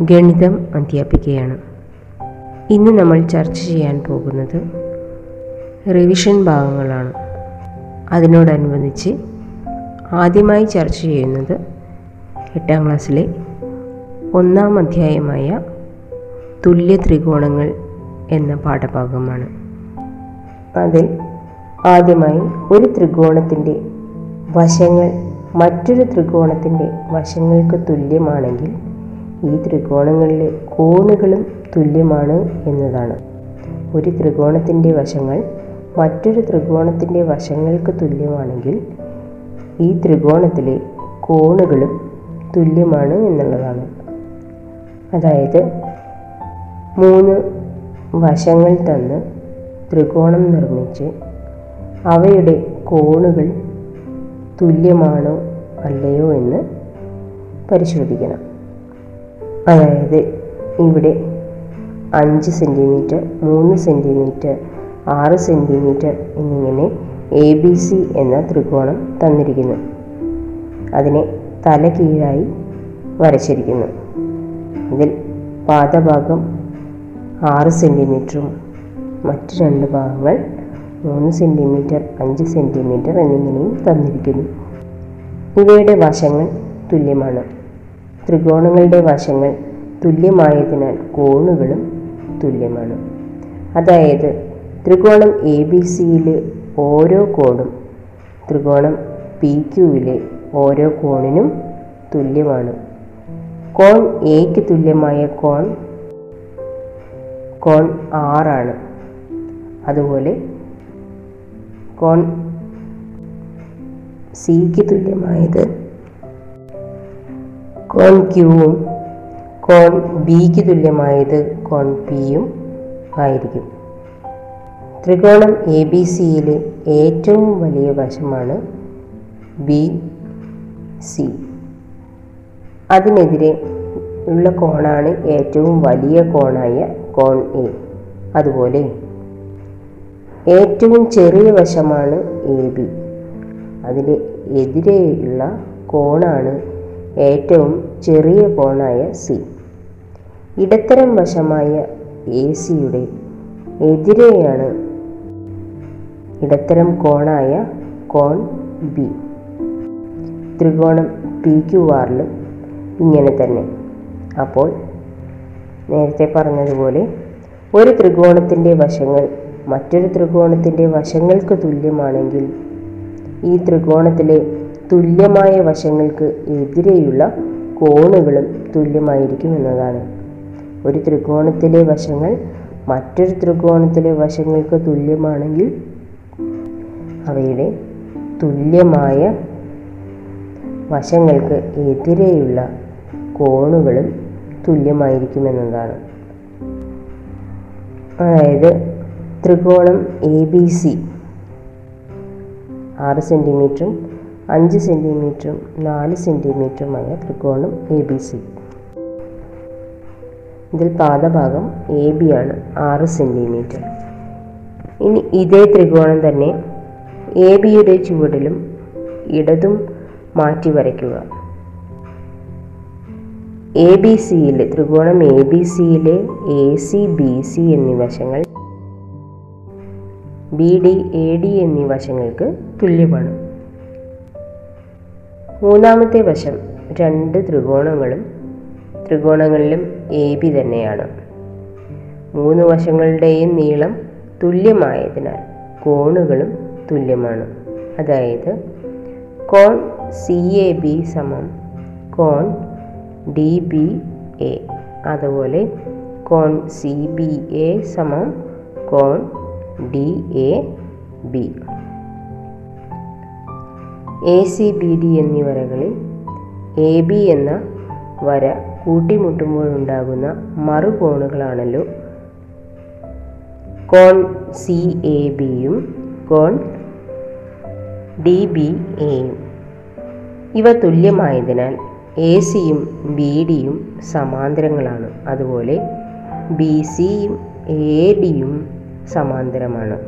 ഗണിതം അധ്യാപികയാണ്. ഇന്ന് നമ്മൾ ചർച്ച ചെയ്യാൻ പോകുന്നത് റിവിഷൻ ഭാഗങ്ങളാണ്. അതിനോടനുബന്ധിച്ച് ആദ്യമായി ചർച്ച ചെയ്യുന്നത് എട്ടാം ക്ലാസ്സിലെ ഒന്നാം അധ്യായമായ തുല്യ ത്രികോണങ്ങൾ എന്ന പാഠഭാഗമാണ്. അതിൽ ആദ്യമായി ഒരു ത്രികോണത്തിന്റെ വശങ്ങൾ മറ്റൊരു ത്രികോണത്തിന്റെ വശങ്ങൾക്ക് തുല്യമാണെങ്കിൽ ഈ ത്രികോണങ്ങളിലെ കോണുകളും തുല്യമാണ് എന്നതാണ്. ഒരു ത്രികോണത്തിന്റെ വശങ്ങൾ മറ്റൊരു ത്രികോണത്തിന്റെ വശങ്ങൾക്ക് തുല്യമാണെങ്കിൽ ഈ ത്രികോണത്തിലെ കോണുകളും തുല്യമാണ് എന്നുള്ളതാണ്. അതായത് മൂന്ന് വശങ്ങൾ തന്ന് ത്രികോണം നിർമ്മിച്ച് അവയുടെ കോണുകൾ തുല്യമാണോ അല്ലയോ എന്ന് പരിശോധിക്കണം. അതായത് ഇവിടെ അഞ്ച് സെന്റിമീറ്റർ മൂന്ന് സെന്റിമീറ്റർ ആറ് സെന്റിമീറ്റർ എന്നിങ്ങനെ എ ബി സി എന്ന ത്രികോണം തന്നിരിക്കുന്നു. അതിനെ തല കീഴായി വരച്ചിരിക്കുന്നു. ഇതിൽ പാദഭാഗം ആറ് സെന്റിമീറ്ററും മറ്റ് രണ്ട് ഭാഗങ്ങൾ മൂന്ന് സെന്റിമീറ്റർ അഞ്ച് സെന്റിമീറ്റർ എന്നിങ്ങനെയും തന്നിരിക്കുന്നു. ഇവയുടെ വശങ്ങൾ തുല്യമാണ്. ത്രികോണങ്ങളുടെ വശങ്ങൾ തുല്യമായതിനാൽ കോണുകളും തുല്യമാണ്. അതായത് ത്രികോണം എ ബി സിയിലെ ഓരോ കോണും ത്രികോണം പി ക്യുവിലെ ഓരോ കോണിനും തുല്യമാണ്. കോൺ എക്ക് തുല്യമായ കോൺ കോൺ ആറാണ് അതുപോലെ കോൺ സിക്ക് തുല്യമായത് കോൺ ക്യൂവും കോൺ ബിക്ക് തുല്യമായത് കോൺ പിയും ആയിരിക്കും. ത്രികോണം എ ബി സിയിലെ ഏറ്റവും വലിയ വശമാണ് ബി സി. അതിനെതിരെ ഉള്ള കോണാണ് ഏറ്റവും വലിയ കോണായ കോൺ എ. അതുപോലെ ഏറ്റവും ചെറിയ വശമാണ് എ ബി. അതിന്റെ എതിരെയുള്ള കോണാണ് ഏറ്റവും ചെറിയ കോണായ സി. ഇടത്തരം വശമായ എ സിയുടെ എതിരെയാണ് ഇടത്തരം കോണായ കോൺ ബി. ത്രികോണം പി ക്യു ആറിലും ഇങ്ങനെ തന്നെ. അപ്പോൾ നേരത്തെ പറഞ്ഞതുപോലെ ഒരു ത്രികോണത്തിന്റെ വശങ്ങൾ മറ്റൊരു ത്രികോണത്തിന്റെ വശങ്ങൾക്ക് തുല്യമാണെങ്കിൽ ഈ ത്രികോണത്തിലെ തുല്യമായ വശങ്ങൾക്ക് എതിരെയുള്ള കോണുകളും തുല്യമായിരിക്കും എന്നതാണ്. ഒരു ത്രികോണത്തിലെ വശങ്ങൾ മറ്റൊരു ത്രികോണത്തിലെ വശങ്ങൾക്ക് തുല്യമാണെങ്കിൽ അവയുടെ തുല്യമായ വശങ്ങൾക്ക് എതിരെയുള്ള കോണുകളും തുല്യമായിരിക്കും എന്നതാണ്. അതായത് ത്രികോണം എ ബി സി ആറ് സെന്റിമീറ്ററും അഞ്ച് സെന്റിമീറ്ററും നാല് സെന്റിമീറ്ററുമായ ത്രികോണം എ ബി സി ഇതിൽ പാദഭാഗം എ ബി ആണ് ആറ് സെന്റിമീറ്റർ ഇനി ഇതേ ത്രികോണം തന്നെ എ ബിയുടെ ചുവടിലും ഇടതും മാറ്റി വരയ്ക്കുക. എ ബി സിയിൽ ത്രികോണം എ ബി സിയിലെ എ സി ബി സി എന്നീ വശങ്ങൾ ബി ഡി എ ഡി എന്നീ വശങ്ങൾക്ക് തുല്യമാണ്. മൂന്നാമത്തെ വശം രണ്ട് ത്രികോണങ്ങളും ത്രികോണങ്ങളിലും എ ബി തന്നെയാണ്. മൂന്ന് വശങ്ങളുടെയും നീളം തുല്യമായതിനാൽ കോണുകളും തുല്യമാണ്. അതായത് കോൺ സി എ ബി സമം കോൺ ഡി ബി എ. അതുപോലെ കോൺ സി ബി എ സമം കോൺ D A B. A C B D എന്നീ വരകളിൽ എ ബി എന്ന വര കൂട്ടിമുട്ടുമ്പോഴുണ്ടാകുന്ന മറുകോണുകളാണല്ലോ. കോൺ സി എ ബിയും കോൺ ഡി ബി എയും ഇവ തുല്യമായതിനാൽ എ സിയും ബി ഡിയും സമാന്തരങ്ങളാണ്. അതുപോലെ ബി സിയും എ ഡിയും സമാന്തരമാണ്.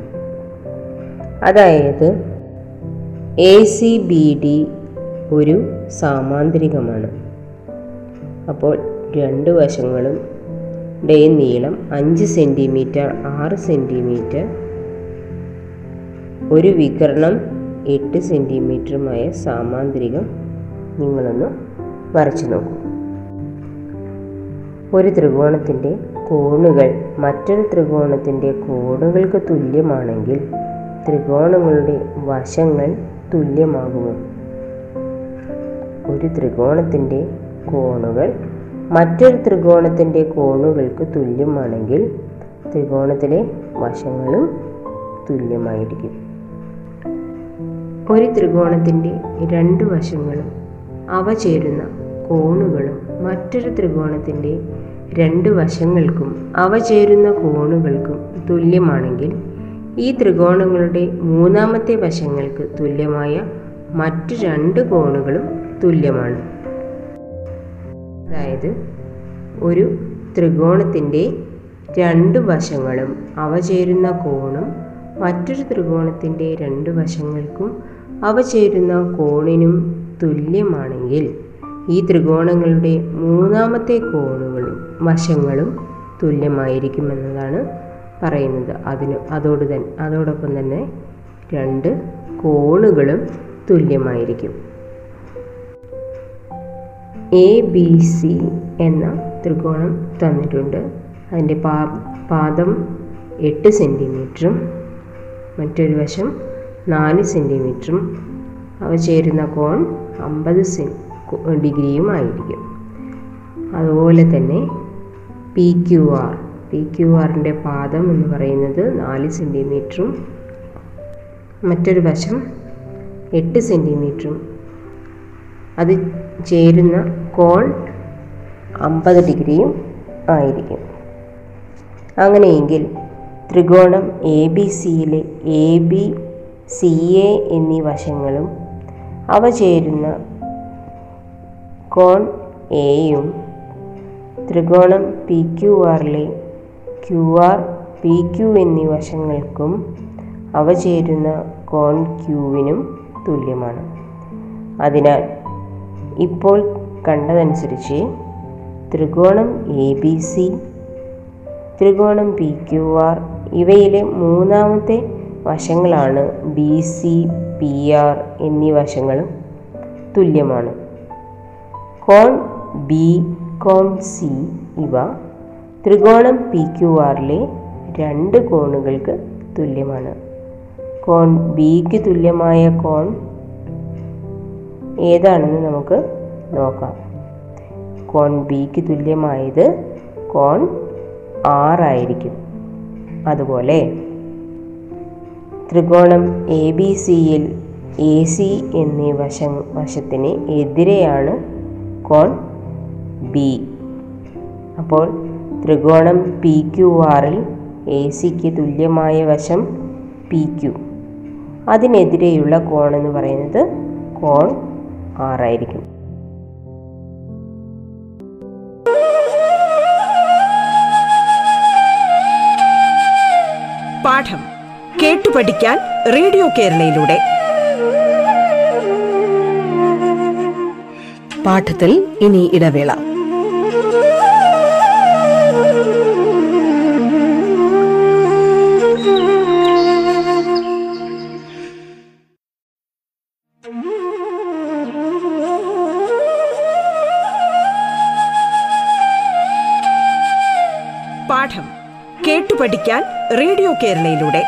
അതായത് എ സി ബി ഡി ഒരു സാമാന്തരികമാണ്. അപ്പോൾ രണ്ട് വശങ്ങളും ഡേ നീളം അഞ്ച് സെന്റിമീറ്റർ ആറ് സെന്റിമീറ്റർ ഒരു വികരണം എട്ട് സെന്റിമീറ്ററുമായ സാമാന്തരികം നിങ്ങളൊന്ന് വരച്ചു നോക്കൂ. ഒരു ത്രികോണത്തിന്റെ കോണുകൾ മറ്റൊരു ത്രികോണത്തിന്റെ കോണുകൾക്ക് തുല്യമാണെങ്കിൽ ത്രികോണങ്ങളുടെ വശങ്ങൾ തുല്യമാകുമോ ഒരു ത്രികോണത്തിന്റെ കോണുകൾ മറ്റൊരു ത്രികോണത്തിന്റെ കോണുകൾക്ക് തുല്യമാണെങ്കിൽ ത്രികോണത്തിലെ വശങ്ങളും തുല്യമായിരിക്കും. ഒരു ത്രികോണത്തിന്റെ രണ്ട് വശങ്ങളും അവ ചേരുന്ന കോണുകളും മറ്റൊരു ത്രികോണത്തിന്റെ രണ്ട് വശങ്ങൾക്കും അവ ചേരുന്ന കോണുകൾക്കും തുല്യമാണെങ്കിൽ ഈ ത്രികോണങ്ങളുടെ മൂന്നാമത്തെ വശങ്ങൾക്ക് തുല്യമായ മറ്റു രണ്ട് കോണുകളും തുല്യമാണ്. അതായത് ഒരു ത്രികോണത്തിന്റെ രണ്ട് വശങ്ങളും അവ ചേരുന്ന കോണും മറ്റൊരു ത്രികോണത്തിന്റെ രണ്ട് വശങ്ങൾക്കും അവ ചേരുന്ന കോണിനും തുല്യമാണെങ്കിൽ ഈ ത്രികോണങ്ങളുടെ മൂന്നാമത്തെ കോണുകളും വശങ്ങളും തുല്യമായിരിക്കുമെന്നതാണ് പറയുന്നത്. അതിന് അതോട് തന്നെ അതോടൊപ്പം തന്നെ രണ്ട് കോണുകളും തുല്യമായിരിക്കും. എ ബി സി എന്ന ത്രികോണം തന്നിട്ടുണ്ട്. അതിന്റെ പാ പാദം എട്ട് സെന്റിമീറ്ററും മറ്റൊരു വശം നാല് സെന്റിമീറ്ററും അവ ചേരുന്ന കോൺ അമ്പത് സെ ഡിഗ്രിയും ആയിരിക്കും. അതുപോലെ തന്നെ P Q R P Q ആറിന്റെ പാദം എന്ന് പറയുന്നത് നാല് സെന്റിമീറ്ററും മറ്റൊരു വശം എട്ട് സെന്റിമീറ്ററും. അത് ചേരുന്ന കോൺ അമ്പത് ഡിഗ്രിയും ആയിരിക്കും. അങ്ങനെയെങ്കിൽ ത്രികോണം എ ബി സിയിലെ എ ബി സി എ എന്നീ വശങ്ങളും അവ ചേരുന്ന കോൺ എയും ത്രികോണം പി ക്യു ആറിലെ ക്യു ആർ പി ക്യു എന്നീ വശങ്ങൾക്കും അവ ചേരുന്ന കോൺ ക്യൂവിനും തുല്യമാണ്. അതിനാൽ ഇപ്പോൾ കണ്ടതനുസരിച്ച് ത്രികോണം എ ബി സി ത്രികോണം പി ക്യു ആർ ഇവയിലെ മൂന്നാമത്തെ വശങ്ങളാണ് ബി സി പി ആർ എന്നീ വശങ്ങളും തുല്യമാണ്. കോൺ ബി കോൺ സി ഇവ ത്രികോണം പി ക്യു ആറിലെ രണ്ട് കോണുകൾക്ക് തുല്യമാണ്. കോൺ ബിക്ക് തുല്യമായ കോൺ ഏതാണെന്ന് നമുക്ക് നോക്കാം. കോൺ ബിക്ക് തുല്യമായത് കോൺ ആറായിരിക്കും അതുപോലെ ത്രികോണം എ ബി സിയിൽ എ സി എന്നീ വശ വശത്തിന് എതിരെയാണ് കോൺ ബി അപ്പോൾ ത്രികോണം പി ക്യു ആറിൽ എ സിക്ക് തുല്യമായ വശം പി ക്യു അതിനെതിരെയുള്ള കോൺ എന്ന് പറയുന്നത് കോൺ ആറായിരിക്കും പാഠം കേട്ടു പഠിക്കാൻ റേഡിയോ കേരളയിലൂടെ. പാഠത്തിൽ ഇനി ഇടവേള. പഠിക്കാൻ റേഡിയോ കേരളയിലൂടെ.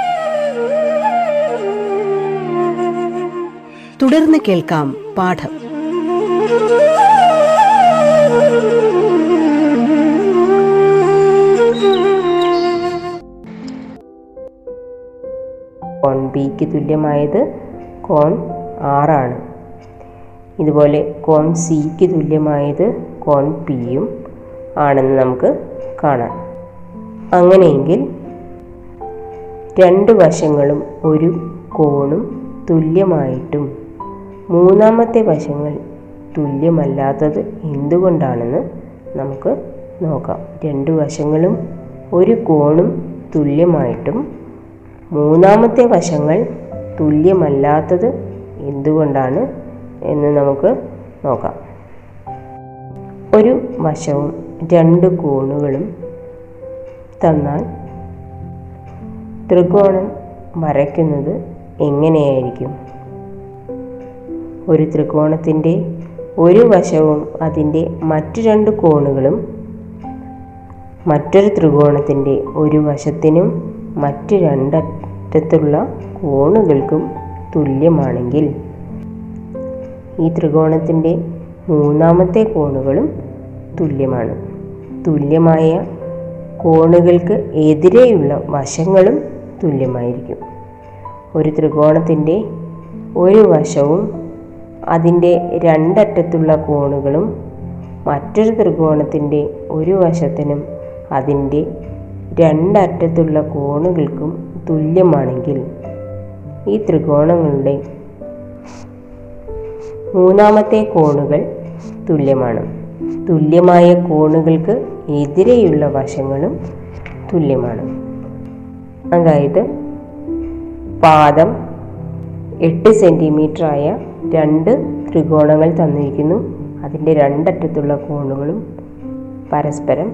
തുടർന്ന് കേൾക്കാം പാഠം. കോൺ ബിക്ക് തുല്യമായത് കോൺ ആറാണ്. ഇതുപോലെ കോൺ സിക്ക് തുല്യമായത് കോൺ പിയും ആണെന്ന് നമുക്ക് കാണാം. അങ്ങനെയെങ്കിൽ രണ്ട് വശങ്ങളും ഒരു കോണും തുല്യമായിട്ടും മൂന്നാമത്തെ വശങ്ങൾ തുല്യമല്ലാത്തത് എന്തുകൊണ്ടാണെന്ന് നമുക്ക് നോക്കാം. രണ്ട് വശങ്ങളും ഒരു കോണും തുല്യമായിട്ടും മൂന്നാമത്തെ വശങ്ങൾ തുല്യമല്ലാത്തത് എന്തുകൊണ്ടാണ് എന്ന് നമുക്ക് നോക്കാം. ഒരു വശവും രണ്ട് കോണുകളും തന്നാൽ ത്രികോണം വരയ്ക്കുന്നത് എങ്ങനെയായിരിക്കും? ഒരു ത്രികോണത്തിന്റെ ഒരു വശവും അതിന്റെ മറ്റു രണ്ട് കോണുകളും മറ്റൊരു ത്രികോണത്തിന്റെ ഒരു വശത്തിനും മറ്റ് രണ്ടറ്റത്തുള്ള കോണുകൾക്കും തുല്യമാണെങ്കിൽ ഈ ത്രികോണത്തിന്റെ മൂന്നാമത്തെ കോണുകളും തുല്യമാണ്. തുല്യമായ കോണുകൾക്ക് എതിരെയുള്ള വശങ്ങളും തുല്യമായിരിക്കും. ഒരു ത്രികോണത്തിന്റെ ഒരു വശവും അതിന്റെ രണ്ടറ്റത്തുള്ള കോണുകളും മറ്റൊരു ത്രികോണത്തിന്റെ ഒരു വശത്തിനും അതിന്റെ രണ്ടറ്റത്തുള്ള കോണുകൾക്കും തുല്യമാണെങ്കിൽ ഈ ത്രികോണങ്ങളുടെ മൂന്നാമത്തെ കോണുകൾ തുല്യമാണ്. തുല്യമായ കോണുകൾക്ക് എതിരെയുള്ള വശങ്ങളും തുല്യമാണ്. അതായത് പാദം എട്ട് സെന്റിമീറ്റർ ആയ രണ്ട് ത്രികോണങ്ങൾ തന്നിരിക്കുന്നു. അതിന്റെ രണ്ടറ്റത്തുള്ള കോണുകളും പരസ്പരം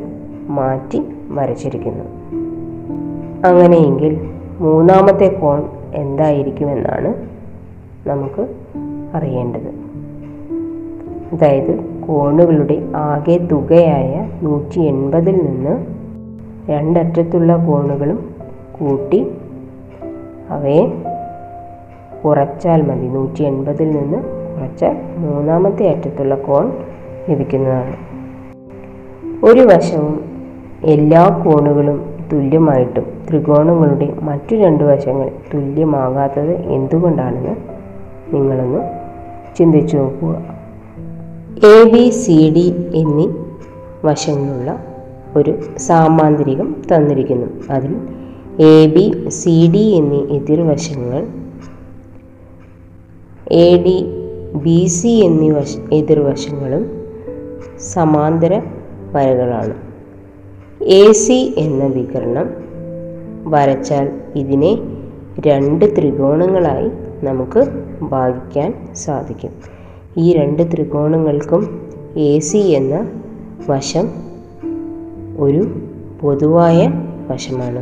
മാറ്റി വരച്ചിരിക്കുന്നു. അങ്ങനെയെങ്കിൽ മൂന്നാമത്തെ കോൺ എന്തായിരിക്കുമെന്നാണ് നമുക്ക് അറിയേണ്ടത്. അതായത് കോണുകളുടെ ആകെ തുകയായ നൂറ്റി എൺപതിൽ നിന്ന് രണ്ടറ്റത്തുള്ള കോണുകളും കൂട്ടി അവയെ കുറച്ചാൽ മതി. നൂറ്റി എൺപതിൽ നിന്ന് കുറച്ചാൽ മൂന്നാമത്തെ അറ്റത്തുള്ള കോൺ ലഭിക്കുന്നതാണ്. ഒരു വശവും എല്ലാ കോണുകളും തുല്യമായിട്ടും ത്രികോണങ്ങളുടെ മറ്റു രണ്ട് വശങ്ങൾ തുല്യമാകാത്തത് എന്തുകൊണ്ടാണെന്ന് നിങ്ങളൊന്ന് ചിന്തിച്ചു നോക്കുക. എ ബി സി ഡി എന്നീ വശങ്ങളുള്ള ഒരു സാമാന്തരികം തന്നിരിക്കുന്നു. അതിൽ എ ബി സി ഡി എന്നീ എതിർവശങ്ങൾ എ ഡി ബി സി എന്നീ വശ എതിർവശങ്ങളും സമാന്തര വരകളാണ്. എ സി എന്ന വികരണം വരച്ചാൽ ഇതിനെ രണ്ട് ത്രികോണങ്ങളായി നമുക്ക് ഭാഗിക്കാൻ സാധിക്കും. ഈ രണ്ട് ത്രികോണങ്ങൾക്കും എ സി എന്ന വശം ഒരു പൊതുവായ വശമാണ്.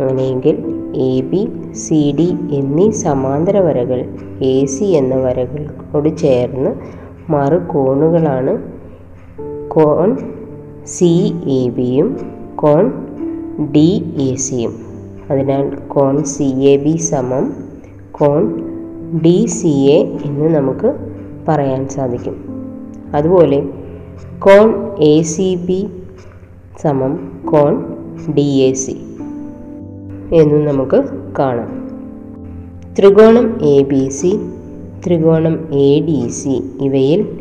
അങ്ങനെയെങ്കിൽ എ ബി സി ഡി എന്നീ സമാന്തര വരകൾ എ സി എന്ന വരകളോട് ചേർന്ന് മറുകോണുകളാണ്. കോൺ സി എ ബിയും കോൺ ഡി എ സിയും അതിനാൽ കോൺ സി എ ബി സമം കോൺ ഡി സി എ എന്ന് നമുക്ക് പറയാൻ സാധിക്കും. അതുപോലെ കോൺ എ സി ബി സമം കോൺ ഡി എ സി എന്നും നമുക്ക് കാണാം. ത്രികോണം എ ബി സി ത്രികോണം എ ഡി സി ഇവയിൽ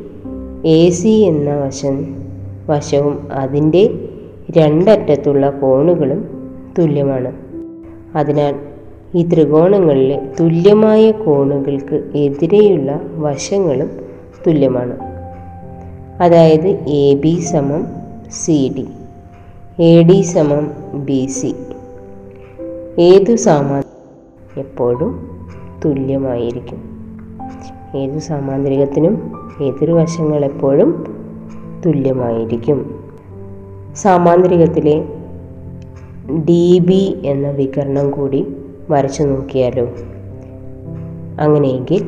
എ സി എന്ന വശം വശവും അതിന്റെ രണ്ടറ്റത്തുള്ള കോണുകളും തുല്യമാണ്. അതിനാൽ ഈ ത്രികോണങ്ങളിലെ തുല്യമായ കോണുകൾക്ക് എതിരെയുള്ള വശങ്ങളും തുല്യമാണ്. അതായത് എ ബി സമം സി ഡി. എ ഡി സമം ബി സി. ഏതു സാമാ എപ്പോഴും തുല്യമായിരിക്കും. ഏതു സാമാന്തരികത്തിനും എതിർവശങ്ങൾ എപ്പോഴും തുല്യമായിരിക്കും. സാമാന്തരികത്തിലെ ഡി ബി എന്ന വികരണം കൂടി വരച്ചു നോക്കിയാലോ? അങ്ങനെയെങ്കിൽ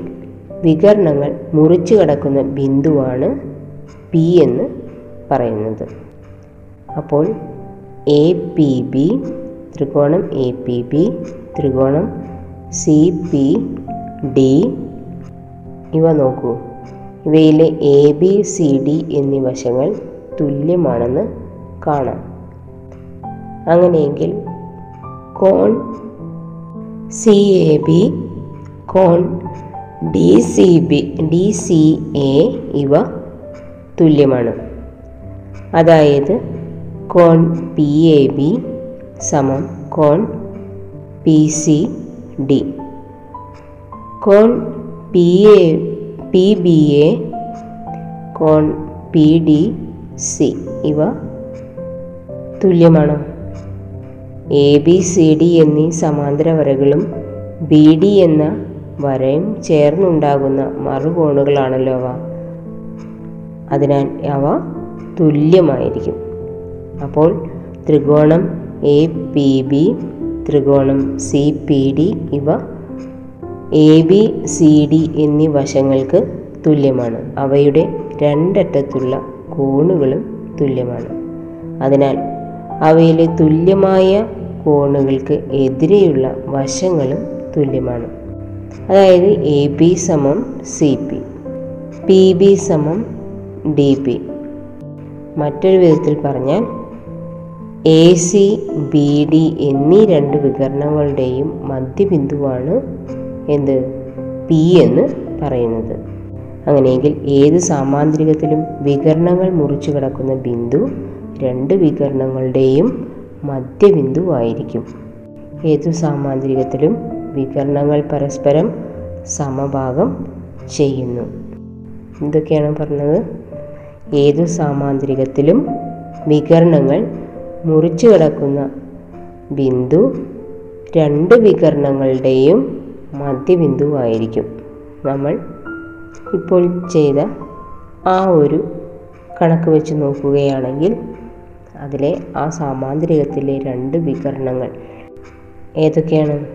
വികരണങ്ങൾ മുറിച്ചു കടക്കുന്ന ബിന്ദുവാണ് പി എന്ന് പറയുന്നത്. അപ്പോൾ എ പി ബി ത്രികോണം എ പി ബി ത്രികോണം സി പി ഡി ഇവ നോക്കൂ. ഇവയിലെ എ ബി സി ഡി എന്നീ വശങ്ങൾ തുല്യമാണെന്ന് കാണാം. അങ്ങനെയെങ്കിൽ കോൺ C A B cone D C B D C A ഇവ തുല്യമാണ്. അതായത് കോൺ പി എ ബി സമം കോൺ P C D cone P A P B A cone P D C ഇവ തുല്യമാണോ. എ ബി സി ഡി എന്നീ സമാന്തര വരകളും ബി ഡി എന്ന വരയും ചേർന്നുണ്ടാകുന്ന മറുകോണുകളാണല്ലോ അവ. അതിനാൽ അവ തുല്യമായിരിക്കും. അപ്പോൾ ത്രികോണം എ പി ബി ത്രികോണം സി പി ഡി ഇവ എ ബി സി ഡി എന്നീ വശങ്ങൾക്ക് തുല്യമാണ്. അവയുടെ രണ്ടറ്റത്തുള്ള കോണുകളും തുല്യമാണ്. അതിനാൽ അവയിലെ തുല്യമായ കോണുകൾക്ക് എതിരെയുള്ള വശങ്ങളും തുല്യമാണ്. അതായത് എ ബി സമം സി പി പി ബി സമം ഡി പി. മറ്റൊരു വിധത്തിൽ പറഞ്ഞാൽ എ സി ബി ഡി എന്നീ രണ്ട് വികരണങ്ങളുടെയും മധ്യബിന്ദുവാണ് എന്ത്? പി എന്ന് പറയുന്നത്. അങ്ങനെയെങ്കിൽ ഏത് സാമാന്തരികത്തിലും വികരണങ്ങൾ മുറിച്ചു കിടക്കുന്ന ബിന്ദു രണ്ട് വികരണങ്ങളുടെയും മധ്യബിന്ദുവായിരിക്കും. ഏതു സാമാന്തരികത്തിലും വികരണങ്ങൾ പരസ്പരം സമഭാഗം ചെയ്യുന്നു. എന്തൊക്കെയാണ് പറഞ്ഞത്? ഏതു സാമാന്തരികത്തിലും വികരണങ്ങൾ മുറിച്ചു കിടക്കുന്ന ബിന്ദു രണ്ട് വികരണങ്ങളുടെയും മധ്യബിന്ദുവായിരിക്കും. നമ്മൾ ഇപ്പോൾ ചെയ്ത ആ ഒരു കണക്ക് വെച്ച് നോക്കുകയാണെങ്കിൽ അതിലെ ആ സാമാന്തരികത്തിലെ രണ്ട് വികരണങ്ങൾ ഏതൊക്കെയാണ്?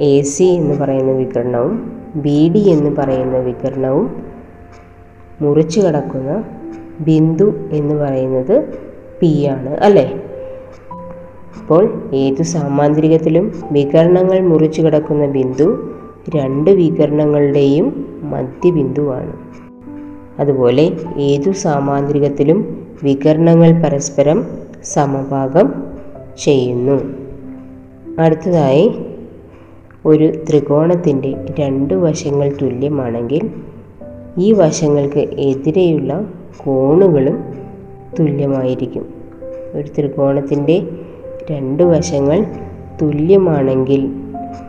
എ സി എന്ന് പറയുന്ന വികരണവും ബി ഡി എന്ന് പറയുന്ന വികരണവും മുറിച്ചു കടക്കുന്ന ബിന്ദു എന്ന് പറയുന്നത് പി ആണ് അല്ലേ? അപ്പോൾ ഏതു സാമാന്തരികത്തിലും വികരണങ്ങൾ മുറിച്ചു കിടക്കുന്ന ബിന്ദു രണ്ട് വികരണങ്ങളുടെയും മധ്യബിന്ദുവാണ്. അതുപോലെ ഏതു സാമാന്തരികത്തിലും വികരണങ്ങൾ പരസ്പരം സമഭാഗം ചെയ്യുന്നു. അടുത്തതായി ഒരു ത്രികോണത്തിന്റെ രണ്ട് വശങ്ങൾ തുല്യമാണെങ്കിൽ ഈ വശങ്ങൾക്ക് എതിരെയുള്ള കോണുകളും തുല്യമായിരിക്കും. ഒരു ത്രികോണത്തിന്റെ രണ്ട് വശങ്ങൾ തുല്യമാണെങ്കിൽ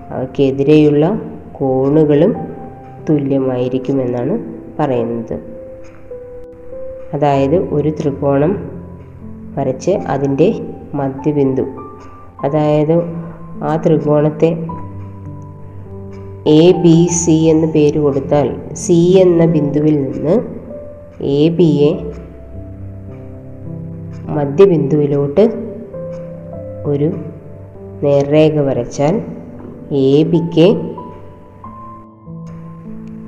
അവയ്ക്കെതിരെയുള്ള കോണുകളും തുല്യമായിരിക്കുമെന്നാണ് പറയുന്നത്. അതായത് ഒരു ത്രികോണം വരച്ച് അതിന്റെ മധ്യബിന്ദു. അതായത് ആ ത്രികോണത്തെ എ ബി സി എന്ന് പേര് കൊടുത്താൽ സി എന്ന ബിന്ദുവിൽ നിന്ന് എ ബിയെ മധ്യബിന്ദുവിലോട്ട് ഒരു നേർരേഖ വരച്ചാൽ എ ബിക്ക്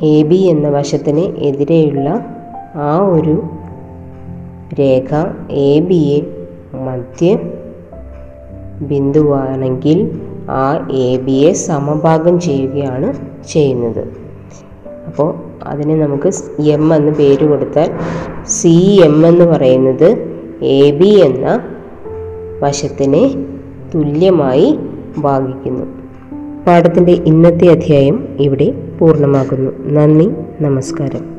എ ബി എന്ന വശത്തിന് എതിരെയുള്ള ആ ഒരു രേഖ എ ബിയെ മധ്യ ബിന്ദുവാണെങ്കിൽ ആ എ ബിയെ സമഭാഗം ചെയ്യുകയാണ് ചെയ്യുന്നത്. അപ്പോൾ അതിന് നമുക്ക് എം എന്ന് പേര് കൊടുത്താൽ സി എം എന്ന് പറയുന്നത് എ ബി എന്ന വശത്തിനെ തുല്യമായി ഭാഗിക്കുന്നു. പാഠത്തിന്റെ ഇന്നത്തെ അധ്യായം ഇവിടെ പൂർണമാകുന്നു നന്ദി നമസ്കാരം.